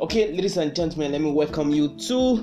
Okay, ladies and gentlemen, let me welcome you to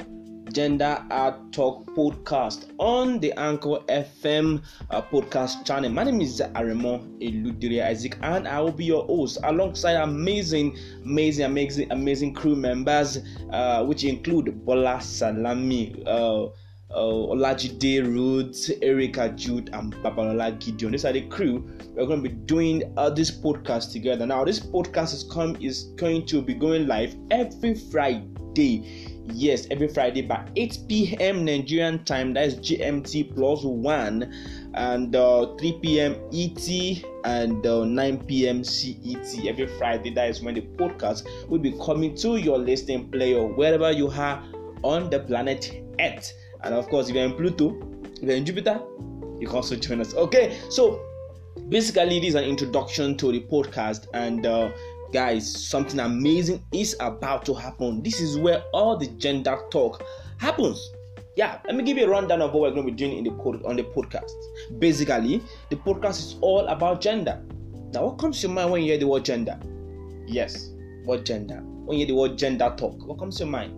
Gender Hard Talk podcast on the Anchor FM uh, podcast channel. My name is Aremo Eludiri Isaac, and I will be your host alongside amazing, amazing, amazing, amazing crew members, uh, which include Bola Salami. Uh, uh, Olajide Rhodes, Erica Jude, and Babalola Gideon. These are the crew. We're going to be doing uh, this podcast together. Now, this podcast is come is going to be going live every Friday. Yes, every Friday by 8 p.m. Nigerian time. That is GMT plus one, and uh, 3 p.m. ET and uh, 9 p.m. CET. Every Friday. That is when the podcast will be coming to your listening player wherever you are on the planet Earth. And of course, if you're in Pluto, if you're in Jupiter, you can also join us. Okay, so basically, this is an introduction to the podcast, and uh, guys, something amazing is about to happen. This is where all the gender talk happens. Yeah, let me give you a rundown of what we're going to be doing in the pod, on the podcast. Basically, the podcast is all about gender. Now, what comes to mind when you hear the word gender? Yes, what gender? When you hear the word gender talk, what comes to mind?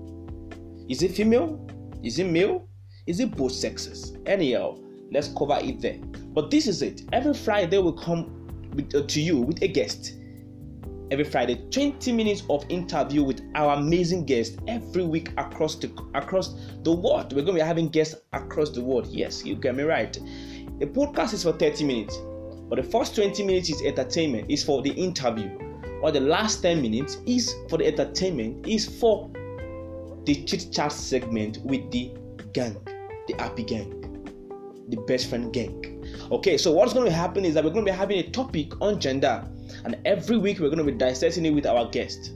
Is it female? Is it male? Is it both sexes? Anyhow, let's cover it there. But this is it. Every Friday we come with, uh, to you with a guest. Every Friday, 20 minutes of interview with our amazing guests every week across the across the world. We're going to be having guests across the world. Yes, you get me right. The podcast is for 30 minutes, but the first 20 minutes is entertainment, is for the interview, or the last 10 minutes is for the entertainment, is for the chit chat segment with the gang, the happy gang, the best friend gang. Okay, so what's going to happen is that we're going to be having a topic on gender, and every week we're going to be dissecting it with our guest.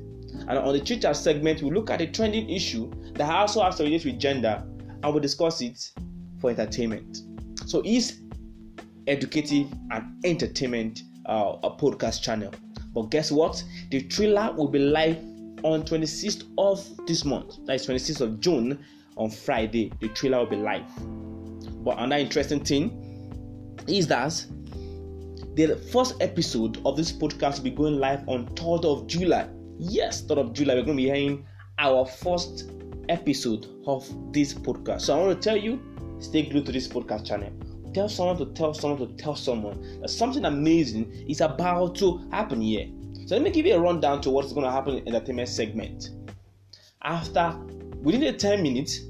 And on the teacher segment, we look at a trending issue that also has to relate with gender, and we'll discuss it for entertainment. So it's educative and entertainment uh, a podcast channel. But guess what? The trailer will be live on 26th of this month. That is 26th of June on Friday. The trailer will be live. But another interesting thing is that the first episode of this podcast will be going live on 3rd of July. Yes, 3rd of July. We're going to be hearing our first episode of this podcast. So I want to tell you, stay glued to this podcast channel. Tell someone to tell someone to tell someone that something amazing is about to happen here. So let me give you a rundown to what's going to happen in the entertainment segment. After within the 10 minutes,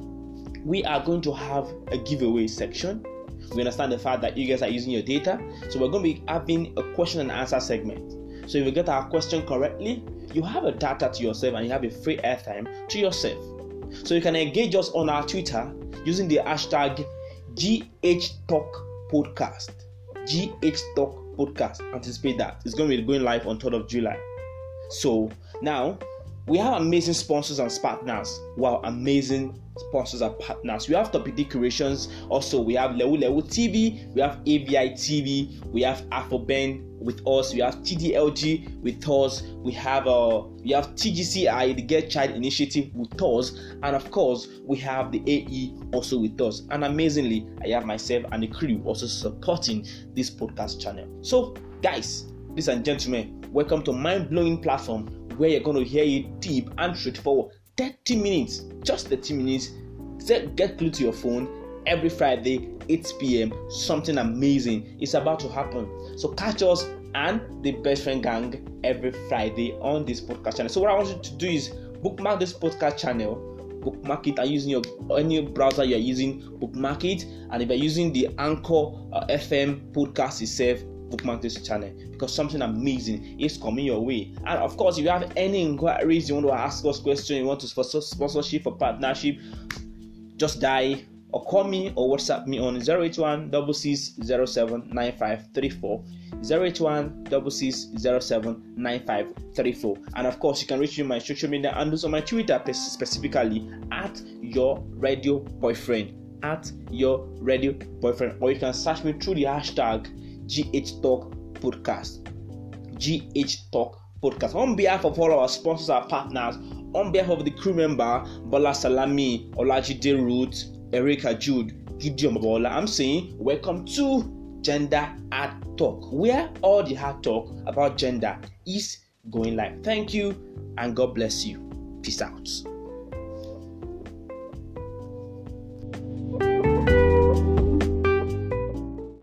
we are going to have a giveaway section. We understand the fact that you guys are using your data, so we're going to be having a question and answer segment. So if you get our question correctly, you have a data to yourself and you have a free airtime to yourself. So you can engage us on our Twitter using the hashtag GHTalkPodcast. GHTalk podcast. Anticipate that. It's going to be going live on 3rd of July. So now we have amazing sponsors and partners. Wow, amazing sponsors and partners. We have Topic Creations. Also, we have Lewu Lewu TV. We have AVI TV. We have Afroben with us. We have TDLG with us. We have uh we have TGCI, the Girl Child Initiative with us, and of course we have the AE also with us. And amazingly, I have myself and the crew also supporting this podcast channel. So, guys, ladies and gentlemen, welcome to Mind Blowing Platform where you're going to hear it deep and straightforward. 30 minutes, just 30 minutes. Get glued to your phone every Friday, 8 p.m. Something amazing is about to happen. So catch us and the best friend gang every Friday on this podcast channel. So what I want you to do is bookmark this podcast channel, bookmark it and using your any browser you're using, bookmark it. And if you're using the Anchor uh, FM podcast itself, bookmark this channel because something amazing is coming your way. And of course, if you have any inquiries, you want to ask us questions, you want to sponsor sponsorship or partnership, just die or call me or WhatsApp me on 081 9534 081 9534 and of course you can reach me on my social media handles on my Twitter specifically at your radio boyfriend at your radio boyfriend. Or you can search me through the hashtag GH Talk Podcast. GH Talk Podcast. On behalf of all our sponsors and partners, on behalf of the crew member Bola Salami, Olajide Root, Erica Jude, Gideon Babola, I'm saying welcome to Gender Hard Talk, where all the hard talk about gender is going live. Thank you and God bless you. Peace out.